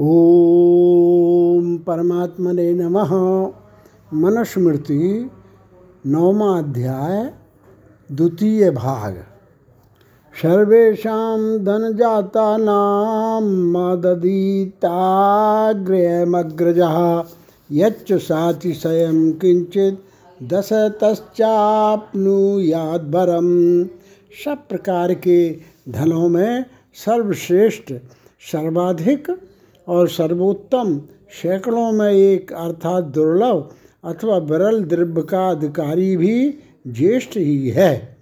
ओम परमात्मने नमः। मनुस्मृति नौमा अध्याय द्वितीय भाग। सर्वेशा धनजाता मददीताग्रयमग्रज यच्च सातिशयं किंचित दस तश्चाप्नुयादरम सब प्रकार के धनों में सर्वश्रेष्ठ, सर्वाधिक और सर्वोत्तम सैकड़ों में एक अर्थात दुर्लभ अथवा विरल द्रव्य का अधिकारी भी ज्येष्ठ ही है।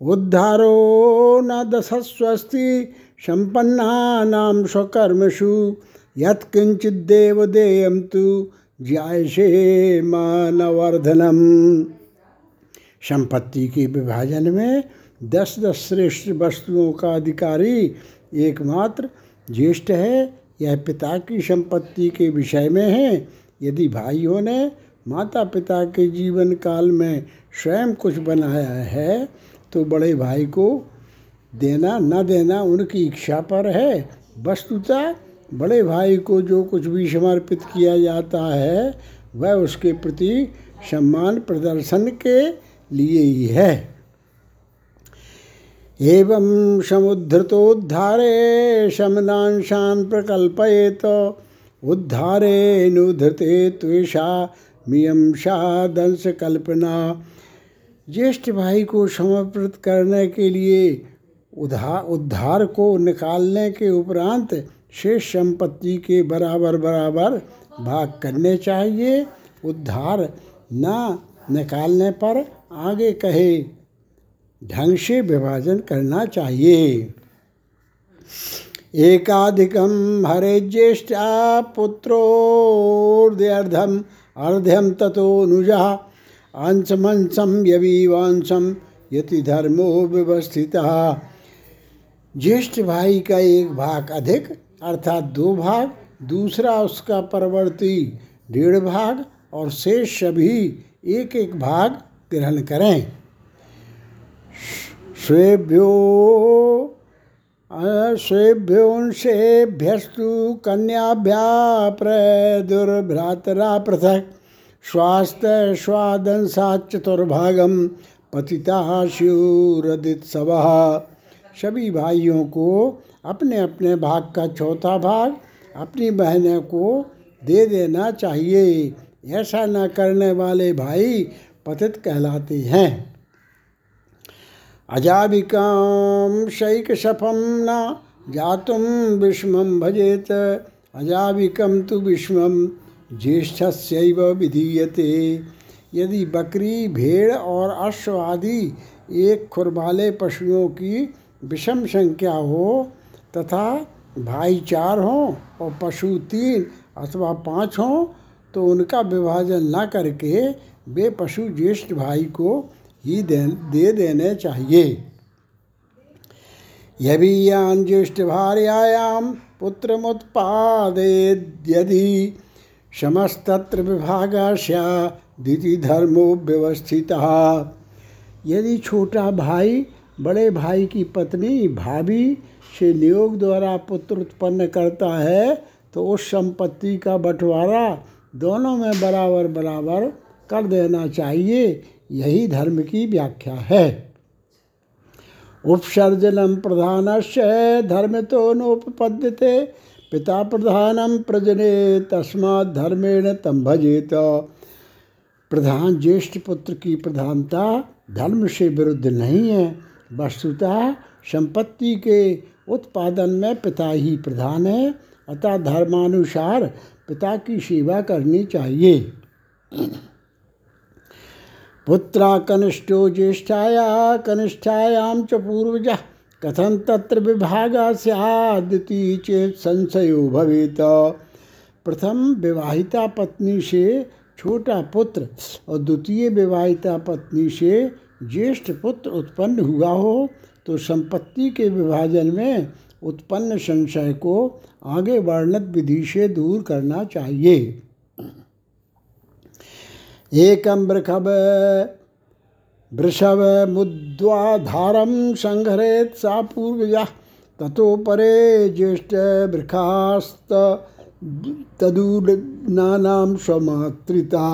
उद्धारो न दशस्वस्ति संपन्ना नाम स्वकर्मसु यत्किंचित देवदेयम तो जायसे मानवर्धनम। संपत्ति के विभाजन में दस दस श्रेष्ठ वस्तुओं का अधिकारी एकमात्र ज्येष्ठ है यह पिता की संपत्ति के विषय में है। यदि भाइयों ने माता पिता के जीवन काल में स्वयं कुछ बनाया है तो बड़े भाई को देना न देना उनकी इच्छा पर है। वस्तुतः बड़े भाई को जो कुछ भी समर्पित किया जाता है, वह उसके प्रति सम्मान प्रदर्शन के लिए ही है। एवं समुद्धृतोद्धारे शमनांशान प्रकल्पयेत। उद्धारे नुधृते त्वेषा मियमशा दंश कल्पना ज्येष्ठ भाई को समर्पित करने के लिए उधार उद्धार को निकालने के उपरांत शेष संपत्ति के बराबर बराबर भाग करने चाहिए। उद्धार न निकालने पर आगे कहे। ढंग से विभाजन करना चाहिए। एकाधिकम हरे ज्येष्ठा पुत्रोर्ध्यर्धम अर्ध्यम ततो अनुजा अंशमंशम यवीवांशम यति धर्मो व्यवस्थित। ज्येष्ठ भाई का एक भाग अधिक, अर्थात दो भाग, दूसरा उसका परवर्ती डेढ़ भाग, और शेष सभी एक एक भाग ग्रहण करें। स्वेभ्यो स्वेभ्योंशेभ्यस्तु कन्याभ्या प्रदुर्भ्रातरा पृथक स्वास्थ्य स्वादंसा चतुर्भागम पतिता शिवरदित सभी भाइयों को अपने अपने भाग का चौथा भाग अपनी बहनों को दे देना चाहिए। ऐसा न करने वाले भाई पतित कहलाते हैं। अजाविकां शैकशफं न जातुं विषमं भजेत। अजाविकं तु विषमं ज्येष्ठस्यैव विधीयते। यदि बकरी, भेड़ और अश्व आदि एक खुर वाले पशुओं की विषम संख्या हो तथा भाई चार हों और पशु तीन अथवा पाँच हों तो उनका विभाजन न करके वे पशु ज्येष्ठ भाई को ही दे, दे देने चाहिए। यदि ज्येष्ठ भार्यायाम पुत्र यदि समस्तत्र विभाग दिति धर्मो व्यवस्थित। यदि छोटा भाई बड़े भाई की पत्नी भाभी से नियोग द्वारा पुत्र उत्पन्न करता है तो उस संपत्ति का बंटवारा दोनों में बराबर बराबर कर देना चाहिए। यही धर्म की व्याख्या है। उपसर्जनम प्रधान से धर्म तो नोपद्यते पिता प्रधानम प्रजने तस्मा धर्मेण तम भजेत। प्रधान, ज्येष्ठ पुत्र की प्रधानता धर्म से विरुद्ध नहीं है। वस्तुतः संपत्ति के उत्पादन में पिता ही प्रधान है, अतः धर्मानुसार पिता की सेवा करनी चाहिए। पुत्रा कनिष्ठो ज्येष्ठाया, कनिष्ठायां च पूर्वजः। कथं तत्र विभागः स्यादिति चेत संशयो भवेत। प्रथम विवाहिता पत्नी से छोटा पुत्र और द्वितीय विवाहिता पत्नी से ज्येष्ठ पुत्र उत्पन्न हुआ हो तो संपत्ति के विभाजन में उत्पन्न संशय को आगे वर्णित विधि से दूर करना चाहिए। एकं वृषभ वृषभ मुद्वाधारं सङ्घरेत् सा पूर्वजा। ज्येष्ठ वृखास्त तदूनाम स्वमातृता।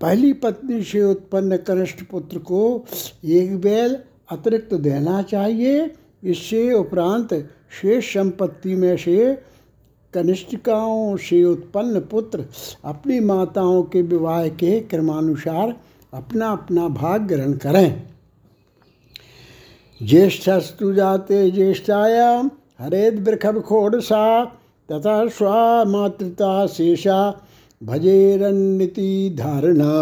पहली पत्नी से उत्पन्न कनिष्ठ पुत्र को एक बैल अतिरिक्त देना चाहिए। इससे उपरांत शेष संपत्ति में से कनिष्ठिकाओं से उत्पन्न पुत्र अपनी माताओं के विवाह के क्रमानुसार अपना अपना भाग ग्रहण करें। ज्येष्ठस्तु जाते ज्येष्ठायाम हरेद वृखभ खोड़सा तथा स्वामातृता शेषा भजेरन्नति धारणा।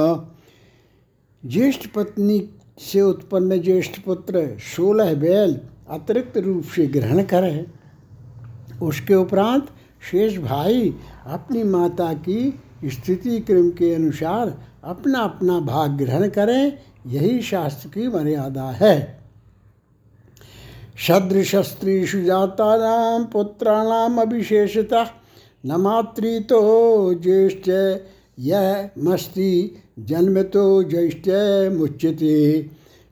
ज्येष्ठ पत्नी से उत्पन्न ज्येष्ठ पुत्र सोलह बैल अतिरिक्त रूप से ग्रहण करें। उसके उपरांत शेष भाई अपनी माता की स्थिति क्रम के अनुसार अपना अपना भाग ग्रहण करें, यही शास्त्र की मर्यादा है। सदृशस्त्रीषु जातानां पुत्राणाम अभिशेषता न मातृ तो ज्येष्ठ यह मस्ती जन्म तो ज्येष्ठ मुच्यते।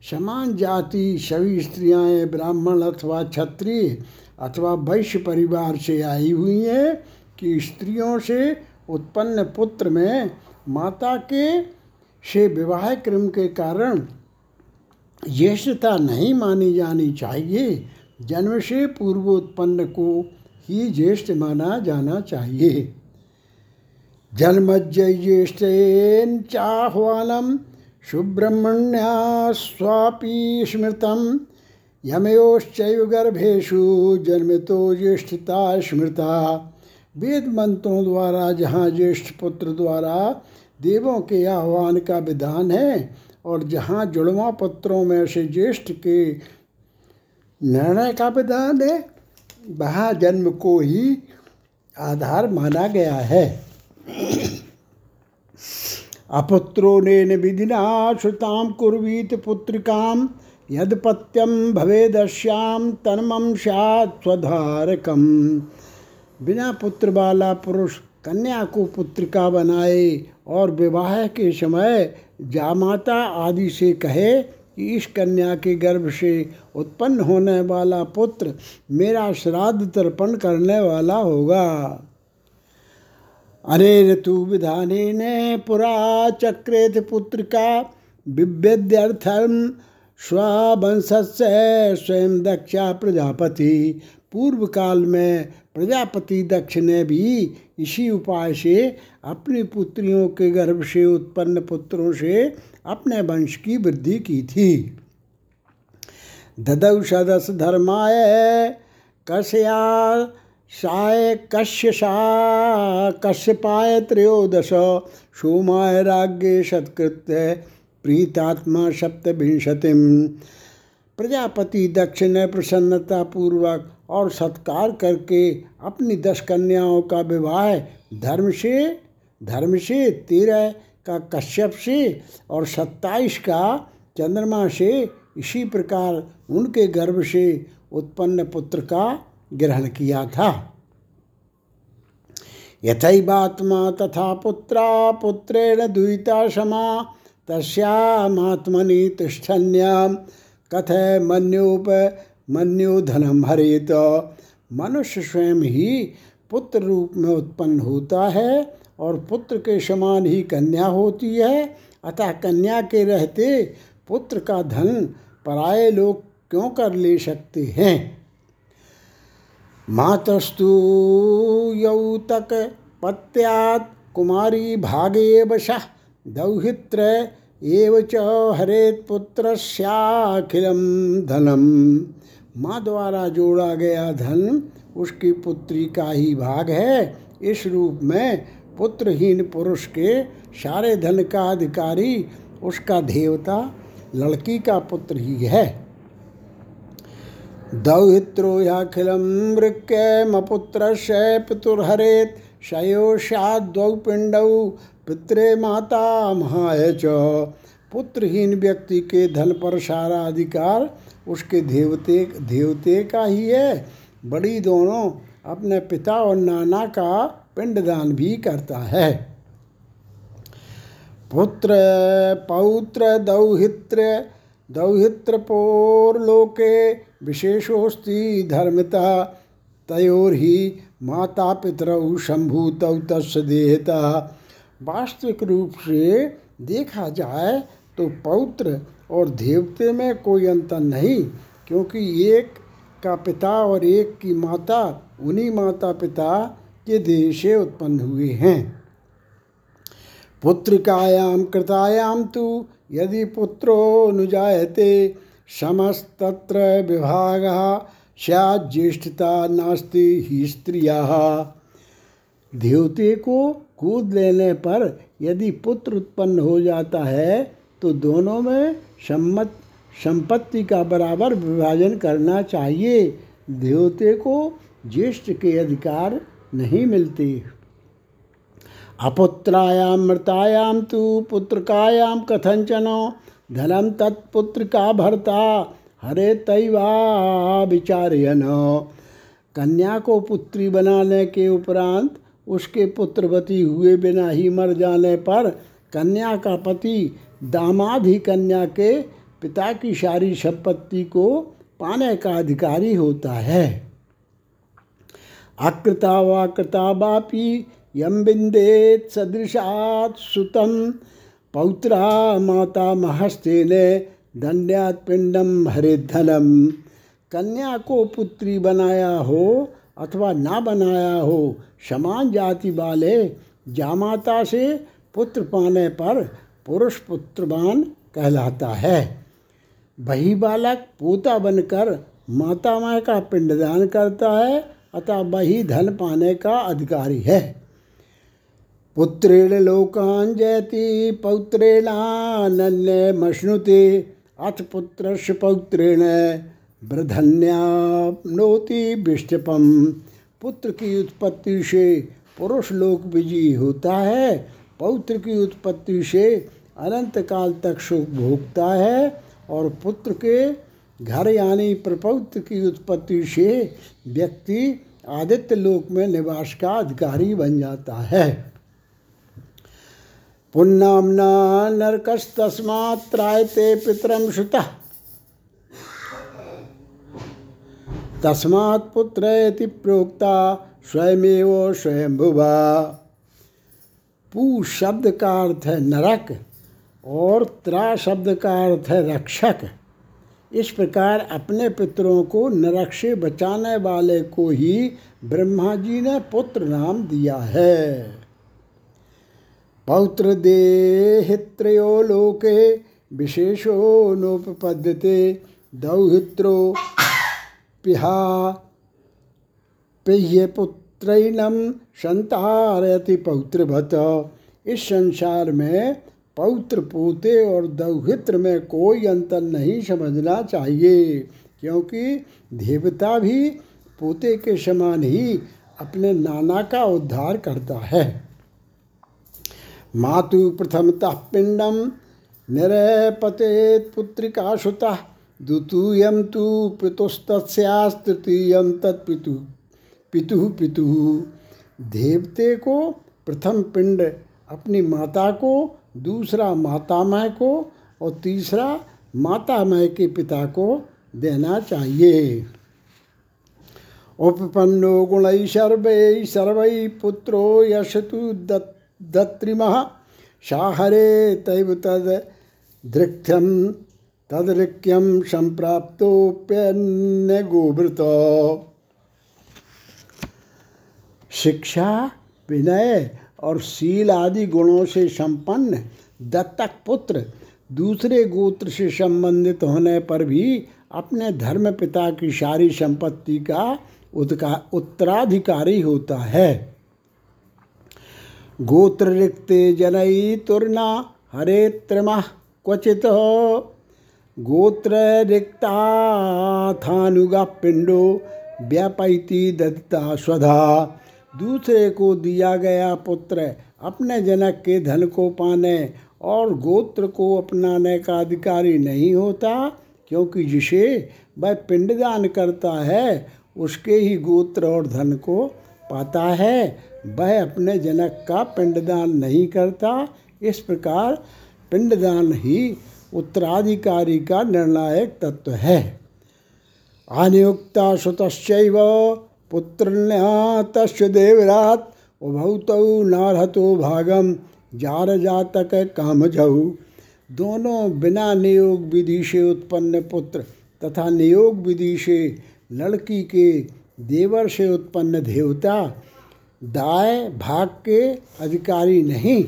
समान जाति सभी स्त्रियाँ ब्राह्मण अथवा क्षत्रिय अथवा वैश्य परिवार से आई हुई हैं कि स्त्रियों से उत्पन्न पुत्र में माता के से विवाह क्रम के कारण ज्येष्ठता नहीं मानी जानी चाहिए। जन्म से पूर्व उत्पन्न को ही ज्येष्ठ माना जाना चाहिए। जन्मज्ञ ज्येष्ठन चाह्वानम सुब्रह्मण्या स्वापी स्मृतम। यमयोश्चैव गर्भेशु जन्म तो ज्येष्ठता स्मृता। वेद मंत्रों द्वारा, जहाँ ज्येष्ठ पुत्र द्वारा देवों के आह्वान का विधान है, और जहाँ जुड़वा पत्रों में से ज्येष्ठ के निर्णय का विधान है, वहाँ जन्म को ही आधार माना गया है। अपुत्रो ने विधिना श्रुताम कुर्वीत पुत्रिकाम यदपत्यम भवेदश्याम तन्मम स्वधारकम बिना पुत्र वाला पुरुष, कन्या को पुत्रिका बनाए और विवाह के समय जामाता आदि से कहे कि इस कन्या के गर्भ से उत्पन्न होने वाला पुत्र मेरा श्राद्ध तर्पण करने वाला होगा। अरे ऋतु विधाने ने पुरा चक्रेत पुत्र का विभेद्यर्थम स्वंश स्वयं दक्षा प्रजापति। पूर्व काल में प्रजापति दक्ष ने भी इसी उपाय से अपनी पुत्रियों के गर्भ से उत्पन्न पुत्रों से अपने वंश की वृद्धि की थी। ददौ सदस धर्माय कश्या साय कश्य सा कश्यपाय त्रयोदश। सोमाय राज्ञे सत्कृत्य प्रीतात्मा सप्तविंशतिम। प्रजापति दक्ष ने प्रसन्नता पूर्वक और सत्कार करके अपनी दस कन्याओं का विवाह धर्म से धर्म से तेरह का कश्यप से और सत्ताईस का चंद्रमा से इसी प्रकार उनके गर्भ से उत्पन्न पुत्र का ग्रहण किया था। यथैवात्मा तथा पुत्रा पुत्रेण द्विता समा तस्यात्मनि तिष्ठन्याम कथय मन्योप मन्योधनम हरेत। मनुष्य स्वयं ही पुत्र रूप में उत्पन्न होता है और पुत्र के समान ही कन्या होती है। अतः कन्या के रहते पुत्र का धन पराये लोग क्यों कर ले सकते हैं? मातस्तु यौतक पत्यात कुमारी भागे वशा दौहित्र एव च हरेत पुत्रस्याखिलम धनम माँ द्वारा जोड़ा गया धन उसकी पुत्री का ही भाग है। इस रूप में पुत्रहीन पुरुष के सारे धन का अधिकारी उसका देवता, लड़की का पुत्र ही है। दौहित्रो याखिलम मृक्यमपुत्र पितुर्हरेत शयोषाद्वौ पिंडौ पितरे माता महाय च। पुत्रहीन व्यक्ति के धन पर सारा अधिकार उसके देवते देवते का ही है। बड़ी दोनों अपने पिता और नाना का पिंडदान भी करता है। पुत्र, पौत्र, दौहित्र दौहित्र पोरलोके विशेषोस्ति धर्मता। तयोर ही माता पितरऊ शंभूत तस् देहता। वास्तविक रूप से देखा जाए तो पौत्र और देवते में कोई अंतर नहीं, क्योंकि एक का पिता और एक की माता, उन्हीं माता पिता के देह से उत्पन्न हुए हैं। पुत्रिकायाम कृतायाम तो यदि पुत्रो नुजायते समस्तत्र विभाग ज्येष्ठता नास्ति ही स्त्रिया। देवते को कूद लेने पर यदि पुत्र उत्पन्न हो जाता है तो दोनों में सम्मत, संपत्ति का बराबर विभाजन करना चाहिए। देवते को ज्येष्ठ के अधिकार नहीं मिलते। अपुत्रायाम मृतायाम तो पुत्रकायाम कथंचन धनम तत्पुत्र का भरता, हरे तैवा विचार्यन कन्या को पुत्री बनाने के उपरांत उसके पुत्रवती हुए बिना ही मर जाने पर कन्या का पति दामाद ही कन्या के पिता की सारी संपत्ति को पाने का अधिकारी होता है। अकृता वाकृता बापी यम बिंदेत सदृशात सुतम। पौत्रा माता महस्ते ने दंड्यात पिंडम हरे धनम कन्या को पुत्री बनाया हो अथवा ना बनाया हो, समान जाति वाले जामाता से पुत्र पाने पर पुरुष पुत्रवान कहलाता है। वही बालक पोता बनकर माता माँ का पिंडदान करता है, अतः वही धन पाने का अधिकारी है। पुत्रेण लोकान जयति पौत्रेणान्य मश्नुते अथ पुत्र पौत्रेण वृधन्यापनोति विष्टपम, पुत्र की उत्पत्ति से पुरुष लोक विजयी होता है, पौत्र की उत्पत्ति से अनंत काल तक सुख भोगता है और पुत्र के घर यानी प्रपौत्र की उत्पत्ति से व्यक्ति आदित्य लोक में निवास का अधिकारी बन जाता है। पुन्नामना नरकस्तस्मात् त्रायते पितरम श्रुता तस्मात् पुत्र प्रोक्ता स्वयमेव स्वयंभुवा। पू शब्द का अर्थ है नरक और त्रा शब्द का अर्थ है रक्षक। इस प्रकार अपने पितरों को नरक से बचाने वाले को ही ब्रह्मा जी ने पुत्र नाम दिया है। पौत्र देहित्रो लोके विशेषो नोपपद्यते, दौहित्रो पिहा। पुत्रैनम संतारयति पौत्रभत। इस संसार में पौत्र पोते और दौहित्र में कोई अंतर नहीं समझना चाहिए, क्योंकि देवता भी पोते के समान ही अपने नाना का उद्धार करता है। मातु प्रथमतः पिंडम निरपते पुत्रिका सुता। द्वितीयम तो पितुस्तस्यास्तृतीयम तत्पितु पितु पितु देवते को प्रथम पिंड अपनी माता को, दूसरा मातामह को और तीसरा मातामह के पिता को देना चाहिए। उपपन्नो गुण सर्व सर्व पुत्रो यश यशतु दत्रिम। साहरे तैव तद दृक्थ्यम तदृक्यम संप्राप्तोप्यन्य गोवृत। शिक्षा, विनय और शील आदि गुणों से संपन्न दत्तक पुत्र दूसरे गोत्र से संबंधित होने पर भी अपने धर्म पिता की सारी संपत्ति का उत्तराधिकारी होता है। गोत्र रिक्ते जनई तुरना हरे त्रिमा क्वचित गोत्र रिक्ताथानुगा पिंडो, व्यापैती दत्ता स्वधा। दूसरे को दिया गया पुत्र अपने जनक के धन को पाने और गोत्र को अपनाने का अधिकारी नहीं होता, क्योंकि जिसे वह पिंडदान करता है, उसके ही गोत्र और धन को पाता है। वह अपने जनक का पिंडदान नहीं करता। इस प्रकार पिंडदान ही उत्तराधिकारी का निर्णायक तत्व है। अनियुक्ता सुतश्चैव पुत्र देवरात उभौतौ नारहतो भागम जार जातक काम जहु दोनों बिना नियोग विधि से उत्पन्न पुत्र तथा नियोग विधि से लड़की के देवर से उत्पन्न देवता दाय भाग के अधिकारी नहीं।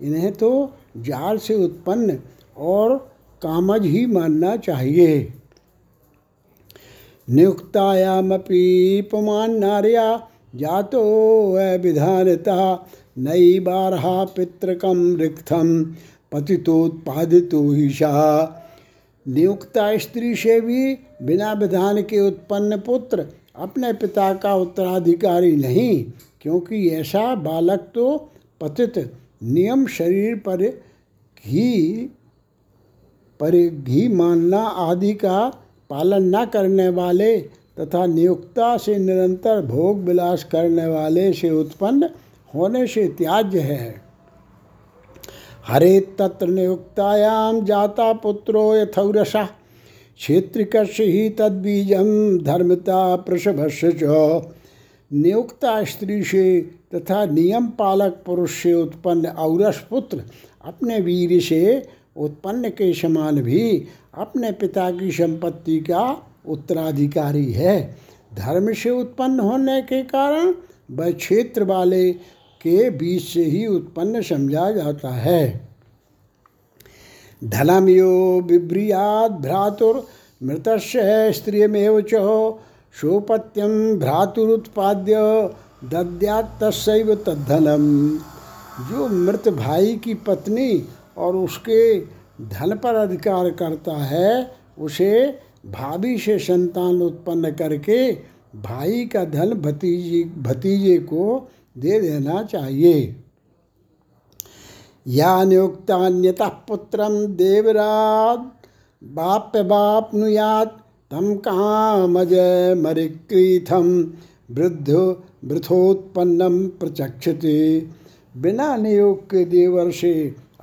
इन्हें तो जार से उत्पन्न और कामज ही मानना चाहिए। नियुक्तायामपि पुमान नार्या, जातो विधानता, नई बारहा पितृकम रिक्थम पतितोत्पादितो ईशा। नियुक्ता स्त्री से भी बिना विधान के उत्पन्न पुत्र अपने पिता का उत्तराधिकारी नहीं, क्योंकि ऐसा बालक तो पतित, नियम शरीर पर घी पर घी मानना आदि का पालन न करने वाले तथा नियुक्ता से निरंतर भोग विलास करने वाले से उत्पन्न होने से त्याज्य है। हरे तत्र नियुक्तायाम जाता पुत्रो यथौरसा क्षेत्रिक ही तद्बीजम धर्मता च। नियुक्ता स्त्री से तथा नियम पालक पुरुष से उत्पन्न औरस पुत्र अपने वीर से उत्पन्न के समान भी अपने पिता की संपत्ति का उत्तराधिकारी है। धर्म से उत्पन्न होने के कारण वह क्षेत्र वाले के बीच से ही उत्पन्न समझा जाता है। धनमयो बिभ्रियाद भ्रातुर मृत स्त्रियमेव च सोपत्यम भ्रातुरुत्पाद्य दद्यात तस्व तद्धनम जो मृत भाई की पत्नी और उसके धन पर अधिकार करता है, उसे भाभी से संतान उत्पन्न करके भाई का धन भतीजे भतीजे को दे देना चाहिए। या नियुक्तान्यतः पुत्रम देवराज बाप्य बापनुयात तम कामज मरिक्रीथम, वृद्ध वृथोत्पन्नम प्रचक्षते। बिना नियोग के देवर से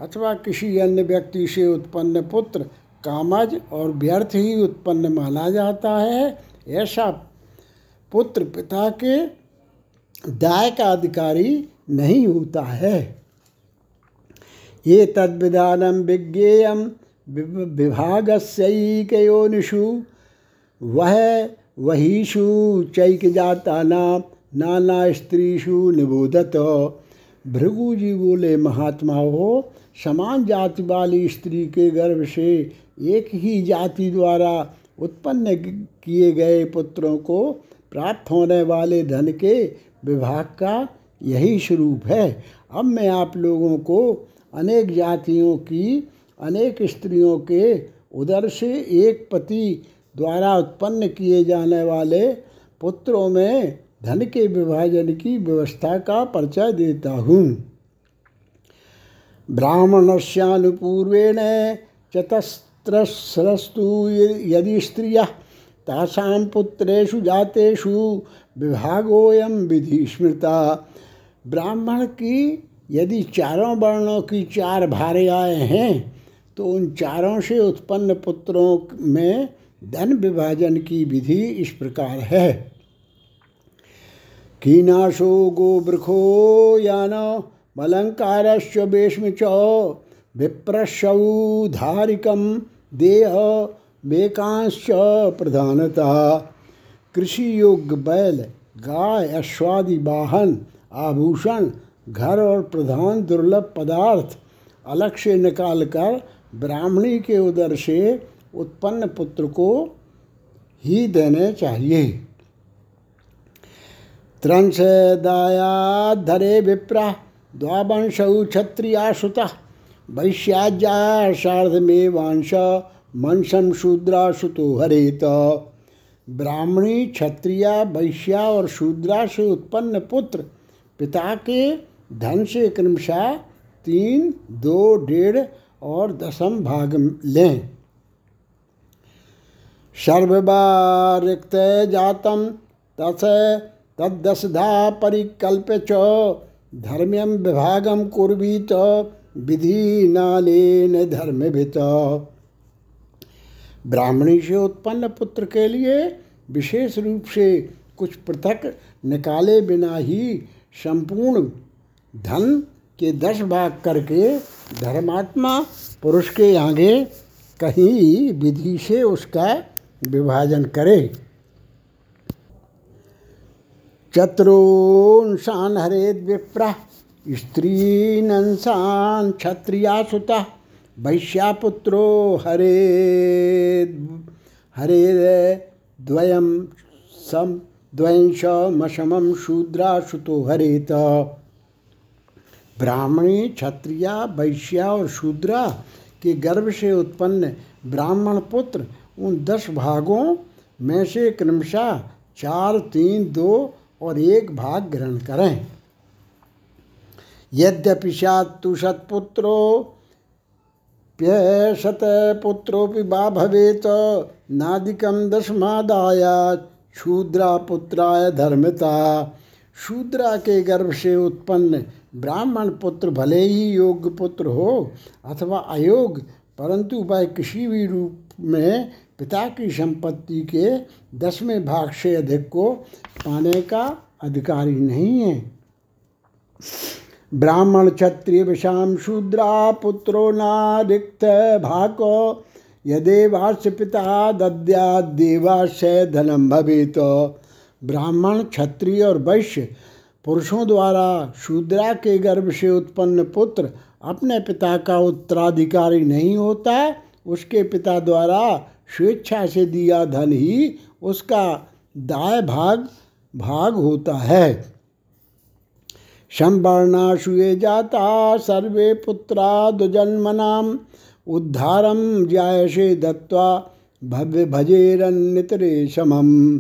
अथवा किसी अन्य व्यक्ति से उत्पन्न पुत्र कामज और व्यर्थ ही उत्पन्न माना जाता है, ऐसा पुत्र पिता के दाय का अधिकारी नहीं होता है। ये तद्विधानम विज्ञेयम विभागस्यैकयोनिषु, वह वहीषु चैक जाता नाम नाना स्त्रीषु निबोधत। भृगु जी बोले, महात्मा हो समान जाति वाली स्त्री के गर्भ से एक ही जाति द्वारा उत्पन्न किए गए पुत्रों को प्राप्त होने वाले धन के विभाग का यही स्वरूप है। अब मैं आप लोगों को अनेक जातियों की, अनेक स्त्रियों के उदर से एक पति द्वारा उत्पन्न किए जाने वाले पुत्रों में धन के विभाजन की व्यवस्था का परिचय देता हूँ। ब्राह्मणस्यानुपूर्वेण चतस्रस्तु यदि स्त्रिय तासां पुत्रेषु जातेषु विभागोयम विधि स्मृता ब्राह्मण की यदि चारों वर्णों की चार भार्याएँ हैं तो उन चारों से उत्पन्न पुत्रों में धन विभाजन की विधि इस प्रकार है। कीनाशो गोवृखो यान मलंकारश्च बेश्म च विप्रशौधारिकम देह बेकांश प्रधानता। कृषि योग्य बैल, गाय, अश्वादि, वाहन, आभूषण, घर और प्रधान दुर्लभ पदार्थ अलग से निकालकर ब्राह्मणी के उदर से उत्पन्न पुत्र को ही देने चाहिए। त्रंश धरे विप्रा द्वावंशौ क्षत्रियासुत वैश्याज्या में वांश मनसम शूद्रासुतो हरेत। ब्राह्मणी, क्षत्रिया, वैश्या और शूद्रा से उत्पन्न पुत्र, पिता के धन से क्रमशः तीन, दो, डेढ़ और दसम भाग लें। सर्वबारिक्त जातम तथ तदसधा परिकल्प च। धर्म्यम विभागम कुर्वीत विधि नालेन धर्म भित ब्राह्मणी से उत्पन्न पुत्र के लिए विशेष रूप से कुछ पृथक निकाले बिना ही संपूर्ण धन के दस भाग करके धर्मात्मा पुरुष के आगे कहीं विधि से उसका विभाजन करे। चतुरोंशान हरेद विप्र स्त्रीनंसान क्षत्रिया सुता वैश्यापुत्रो हरे हरे द्वयम सम द्वंश मशमम शूद्रा सुतो हरेत। ब्राह्मणी, क्षत्रिया, वैश्या और शूद्रा के गर्भ से उत्पन्न ब्राह्मण पुत्र, उन दस भागों में से क्रमशः चार, तीन, दो और एक भाग ग्रहण करें। यद्यपि सत्तु सत्पुत्रो प्यशत पुत्रोपि वा भवेत नादिकम दशमादाया शूद्रा पुत्राय धर्मता। शूद्रा के गर्भ से उत्पन्न ब्राह्मण पुत्र भले ही योग्य पुत्र हो अथवा अयोग्य, परंतु वह किसी भी रूप में पिता की संपत्ति के दसवें भाग से अधिक को पाने का अधिकारी नहीं है। ब्राह्मण क्षत्रिय विषाम शूद्रा पुत्रो नारिक्त भाको यदेवास्य पिता दद्या देवाशय धनम भवे तो ब्राह्मण क्षत्रिय और वैश्य पुरुषों द्वारा शूद्रा के गर्भ से उत्पन्न पुत्र अपने पिता का उत्तराधिकारी नहीं होता, उसके पिता द्वारा स्वेच्छा से दिया धन ही उसका दाय भाग भाग होता है। संवर्णाशु ये जाता, सर्वे पुत्रा दुजन्मनाम उद्धारम जायसे दत्वा भव्य भजेरन्नितरे समम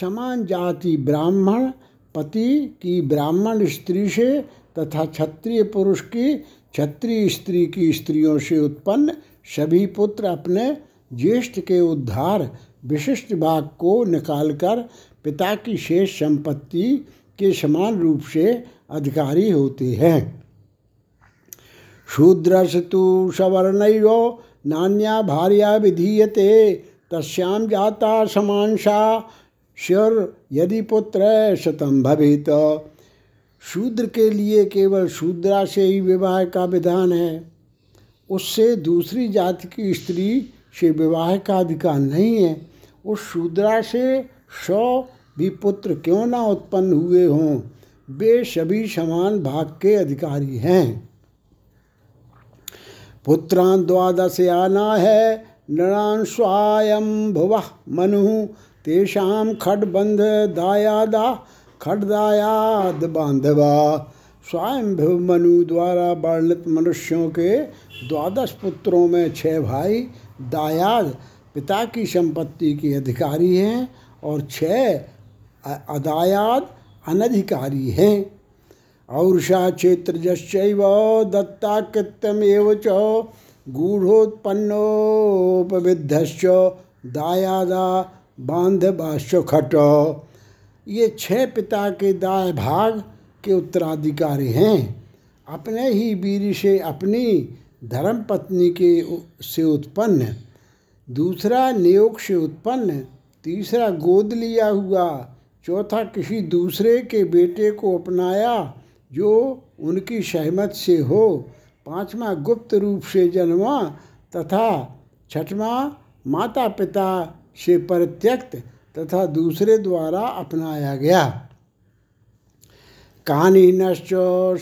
समान जाति ब्राह्मण, पति की ब्राह्मण स्त्री से तथा क्षत्रिय पुरुष की क्षत्रिय स्त्री की स्त्रियों से उत्पन्न सभी पुत्र अपने ज्येष्ठ के उद्धार विशिष्ट भाग को निकालकर पिता की शेष संपत्ति के समान रूप से अधिकारी होते हैं। शूद्रस तो सवर्णयो नान्या भार्या विधीयते तस्याम जाता समांसा श्योर यदि पुत्र शतम भवित। शूद्र के लिए केवल शूद्रा से ही विवाह का विधान है। उससे दूसरी जाति की स्त्री से विवाह का अधिकार नहीं है। उस शूद्रा से सौ भी पुत्र क्यों ना उत्पन्न हुए हों? वे सभी समान भाग के अधिकारी हैं। पुत्रान द्वादश आना है नृणान स्वायं भुव मनु। तेषाम खडबंध दायादा, खडदायाद बांधवा। स्वयं मनु द्वारा वर्णित मनुष्यों के द्वादश पुत्रों में छह भाई दायाद पिता की संपत्ति के अधिकारी हैं और छह अदायाद अनधिकारी हैं। औषा क्षेत्र जश्चैव दत्ताकृत्यमेव च गूढ़ोत्पन्नोपविद्धश्च दायादा बांधवाश्च खट ये छह पिता के दाय भाग के उत्तराधिकारी हैं। अपने ही वीर से अपनी धर्म पत्नी के से उत्पन्न, दूसरा नियोग से उत्पन्न, तीसरा गोद लिया हुआ, चौथा किसी दूसरे के बेटे को अपनाया, जो उनकी सहमत से हो, पांचवा गुप्त रूप से जन्मा तथा छठवा माता पिता से परित्यक्त तथा दूसरे द्वारा अपनाया गया। कानीनश्च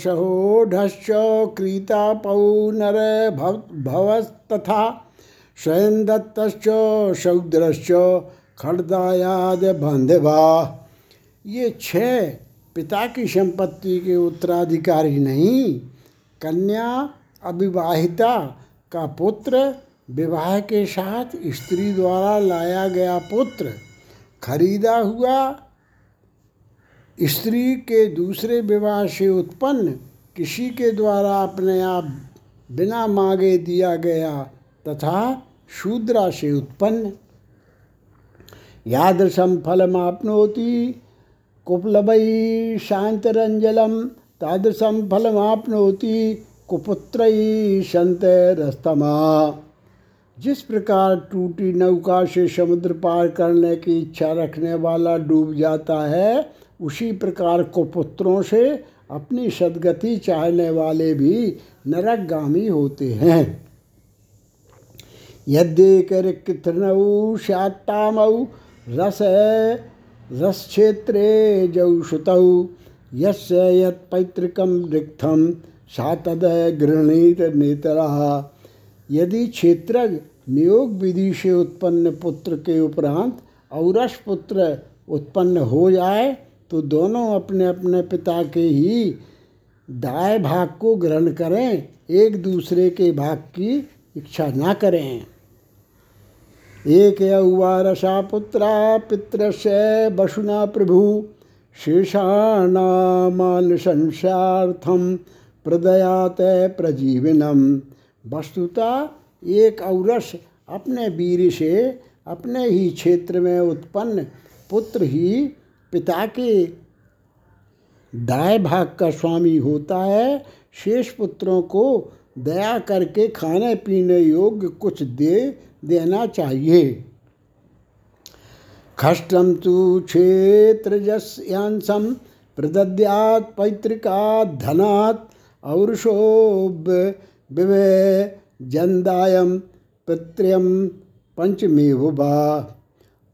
सहोढश्च क्रीता पौनर भव, भवस्तथा स्वयं दत्तश्च शौद्रश्च, खड़दायाद बांधवा ये छह पिता की संपत्ति के उत्तराधिकारी नहीं, कन्या अविवाहिता का पुत्र विवाह के साथ स्त्री द्वारा लाया गया पुत्र खरीदा हुआ स्त्री के दूसरे विवाह से उत्पन्न किसी के द्वारा अपने आप बिना मांगे दिया गया तथा शूद्रा से उत्पन्न। यादृशम फलमापनोति कुप्लवई शांतरंजलम तादृशम फलमापनोति कुपुत्र संत रस्तमा जिस प्रकार टूटी नौका से समुद्र पार करने की इच्छा रखने वाला डूब जाता है उसी प्रकार कुपुत्रों से अपनी सदगति चाहने वाले भी नरकगामी होते हैं। यद्येकरिक्तृणौ स्यात्तामौ रस रस क्षेत्रे जौ श्रुतौ यस्य यत् पैतृकं सा तद गृहणीत नेतरा यदि क्षेत्रज नियोग विधि से उत्पन्न पुत्र के उपरांत औरस पुत्र उत्पन्न हो जाए तो दोनों अपने अपने पिता के ही दाय भाग को ग्रहण करें, एक दूसरे के भाग की इच्छा ना करें। एक यौवारसा पुत्रा पितृस्य वसुना प्रभु शेषाणामान संसार्थम प्रदयात प्रजीवनम। वस्तुता एक औरस अपने वीर से अपने ही क्षेत्र में उत्पन्न, पुत्र ही पिता के दाय भाग का स्वामी होता है, शेष पुत्रों को दया करके खाने पीने योग्य कुछ दे देना चाहिए। खष्टम तो क्षेत्रजस्यांशम प्रदद्यात पैतृका धनात् औरषो विवे जंदायम पितृम पंचमेहुबा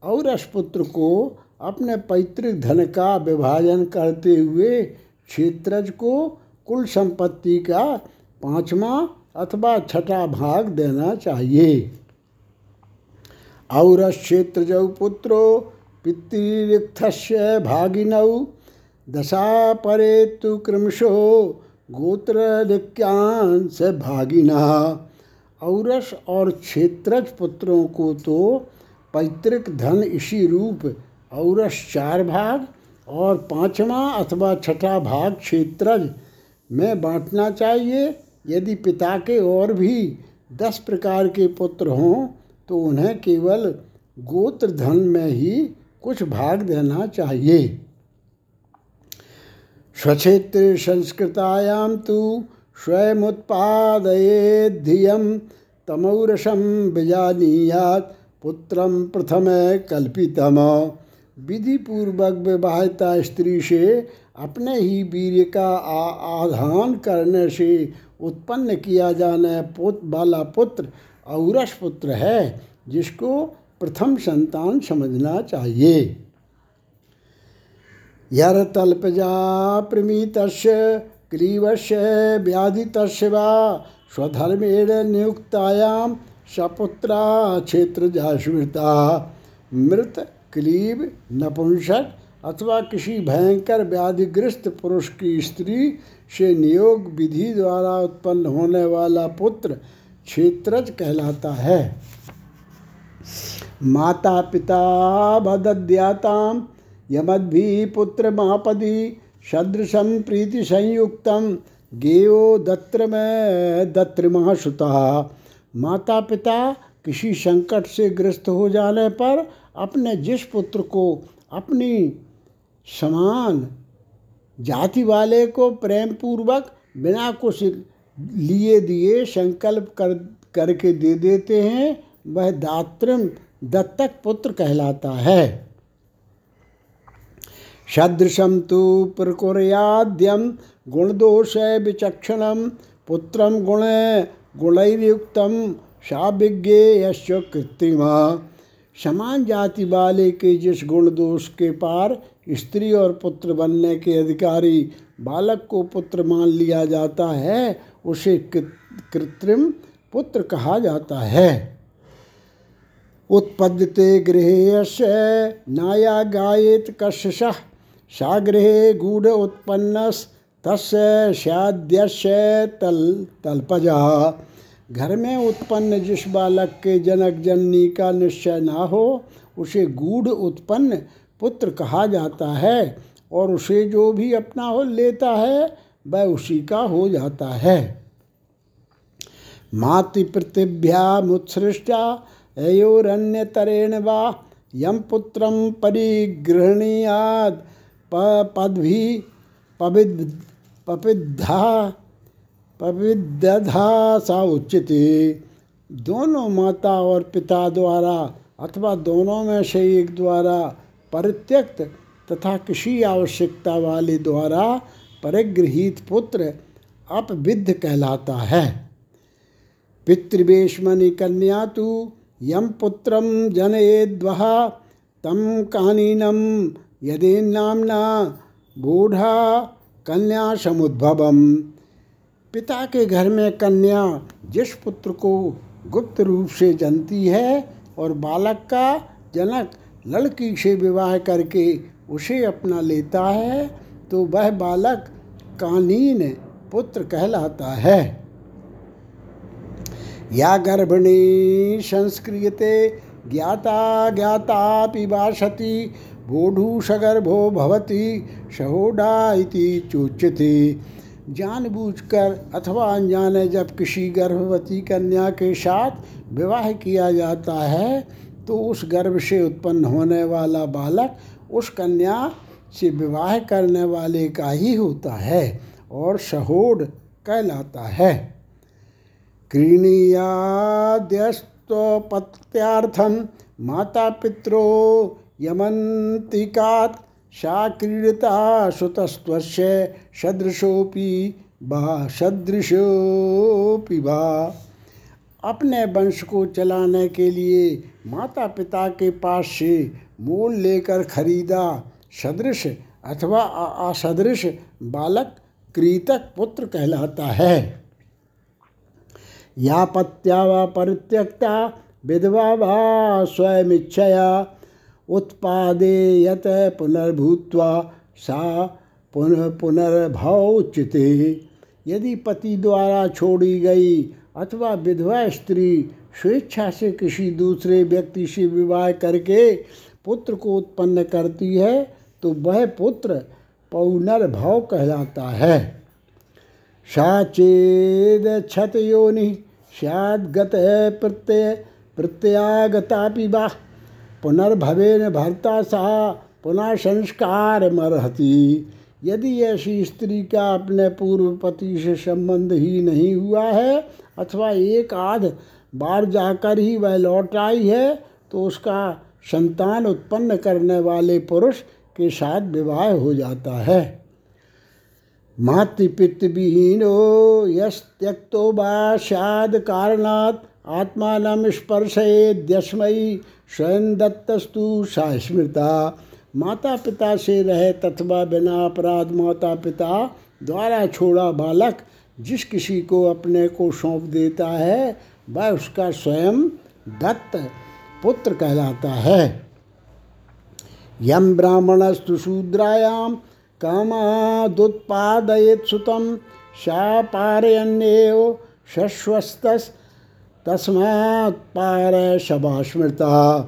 और अशपुत्र को अपने पैतृक धन का विभाजन करते हुए क्षेत्रज को कुल संपत्ति का पांचवा अथवा छठा भाग देना चाहिए। और क्षेत्रजौ पुत्रो पितृरिक्थस्य भागिनौ दशा परे तो क्रमशो गोत्रलिक्यांश भागिना। औरस और क्षेत्रज पुत्रों को तो पैतृक धन इसी रूप औरस चार भाग और पांचवा अथवा छठा भाग क्षेत्रज। में बांटना चाहिए, यदि पिता के और भी दस प्रकार के पुत्र हों तो उन्हें केवल गोत्र धन में ही कुछ भाग देना चाहिए। स्वक्षेत्र संस्कृतायां तो स्वयमुत्पादयेद्धियं तमौरसम विजानीयात् पुत्रम प्रथम कल्पितम। विधि पूर्वक विवाहिता स्त्री से अपने ही वीर का आधान करने से उत्पन्न किया जाने पुत्र वाला पुत्र औरस पुत्र है, जिसको प्रथम संतान समझना चाहिए। यर तल्पजा प्रमित क्लीवश व्याधितस्य वा स्वधर्मेण नियुक्तायां सपुत्रा क्षेत्र जास्मृता मृत क्लीब, नपुंसक अथवा किसी भयंकर व्याधिग्रस्त पुरुष की स्त्री से नियोग विधि द्वारा उत्पन्न होने वाला पुत्र क्षेत्रज कहलाता है। माता पिता बद्याताम यमद्भि पुत्र महापदी सदृशम प्रीति संयुक्तम गेयो दत्र में दत्र महासुता माता पिता किसी संकट से ग्रस्त हो जाने पर अपने जिस पुत्र को, अपनी समान जाति वाले को प्रेम पूर्वक बिना कुछ लिए दिए संकल्प कर, करके दे देते हैं, वह दात्रम दत्तक पुत्र कहलाता है। सदृशं तो प्रकुर्याद्यं गुणदोष विचक्षण, पुत्र गुण गुणयुक्त साभिज्ञे यश कृत्रिमा। समान जाति वाले के जिस गुण दोष के पार स्त्री और पुत्र बनने के अधिकारी बालक को पुत्र मान लिया जाता है, उसे कृत्रिम पुत्र कहा जाता है। उत्पद्यते गृह नाया गायेत कश्यश सागृहे गूढ़ उत्पन्न तस्य सद्यस्य तल, तलपजा। घर में उत्पन्न जिस बालक के जनक जननी का निश्चय ना हो, उसे गूढ़ उत्पन्न पुत्र कहा जाता है और उसे जो भी अपना हो लेता है, वह उसी का हो जाता है। मातृ पृथिव्या मुत्सृष्टा अयोरण्यतरेण वा यम पुत्र परिगृहणीयाद पदभी पविद पपिद्धा। पविद्धा सा उचित दोनों माता और पिता द्वारा अथवा दोनों में से एक द्वारा परित्यक्त तथा किसी आवश्यकता वाले द्वारा परिगृहित पुत्र अपविद्ध कहलाता है। पितृवेशमणि कन्या तो यम पुत्रम जनयेद्वह तम कानीनम यदि नामना बूढ़ा कन्या समुद्भवम पिता के घर में कन्या जिस पुत्र को गुप्त रूप से जनती है और बालक का जनक लड़की से विवाह करके उसे अपना लेता है तो वह बालक कानीन पुत्र कहलाता है। या गर्भिणी संस्क्रियते ज्ञाता ज्ञाता पिबाशति बोढ़ूषगर्भो भवति, सहोडा इति चोच्यते। जानबूझकर अथवा अनजाने जब किसी गर्भवती कन्या के साथ विवाह किया जाता है तो उस गर्भ से उत्पन्न होने वाला बालक उस कन्या से विवाह करने वाले का ही होता है और सहोड कहलाता है। क्रीणीयाद्यस्तपत्यार्थम माता पित्रो यमंतिकात सा क्रीडता सुतस्त्वस्य सदृशोपि बा सदृशोपि अपने वंश को चलाने के लिए माता पिता के पास से मोल लेकर खरीदा सदृश अथवा असदृश बालक क्रीतक पुत्र कहलाता है। या पत्या व परित्यक्ता, विधवा वा स्वयमिच्छया उत्पादेयत पुनर्भूत्वा सा पुनः पुनर्भवोचिते यदि पति द्वारा छोड़ी गई अथवा विधवा स्त्री स्वेच्छा से किसी दूसरे व्यक्ति से विवाह करके पुत्र को उत्पन्न करती है तो वह पुत्र पौनर्भव कहलाता है। साचेद छत योनि सद प्रत्यय प्रत्यागता वा। पुनर्भवेन भरता सा पुनः संस्कार मरहती यदि ऐसी स्त्री का अपने पूर्व पति से संबंध ही नहीं हुआ है, अथवा एक आध बार जाकर ही वह लौट आई है तो उसका संतान उत्पन्न करने वाले पुरुष के साथ विवाह हो जाता है। मातृपित विहीनो यस त्यक्तो बाद कारणात् आत्मान स्पर्शेद्यस्मयी स्वयं दत्तस्तु सा स्मृता माता पिता से रहे तथवा बिना अपराध माता पिता द्वारा छोड़ा बालक जिस किसी को अपने को सौंप देता है, वह उसका स्वयं दत्त पुत्र कहलाता है। यम ब्राह्मणस्तु शूद्रायाम कामादुत्पादयत सुतम सा पारयन्यो शश्वस्त तस्मात् पार शबा स्मृता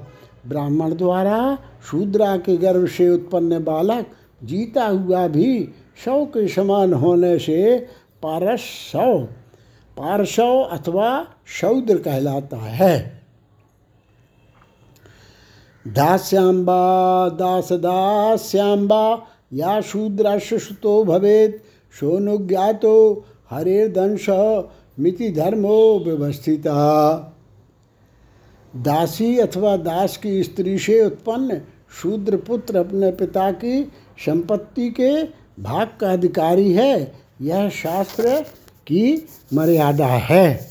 ब्राह्मण द्वारा शूद्रा के गर्भ से उत्पन्न बालक जीता हुआ भी शव के समान होने से पारस शव पारसव अथवा शौद्र कहलाता है। दास्यांबा दास दास्यांबा या शूद्र सुतो भवेत सोनुज्ञातो हरेर्दंश मिति धर्मो व्यवस्थिता। दासी अथवा दास की स्त्री से उत्पन्न शूद्र पुत्र अपने पिता की संपत्ति के भाग का अधिकारी है, यह शास्त्र की मर्यादा है।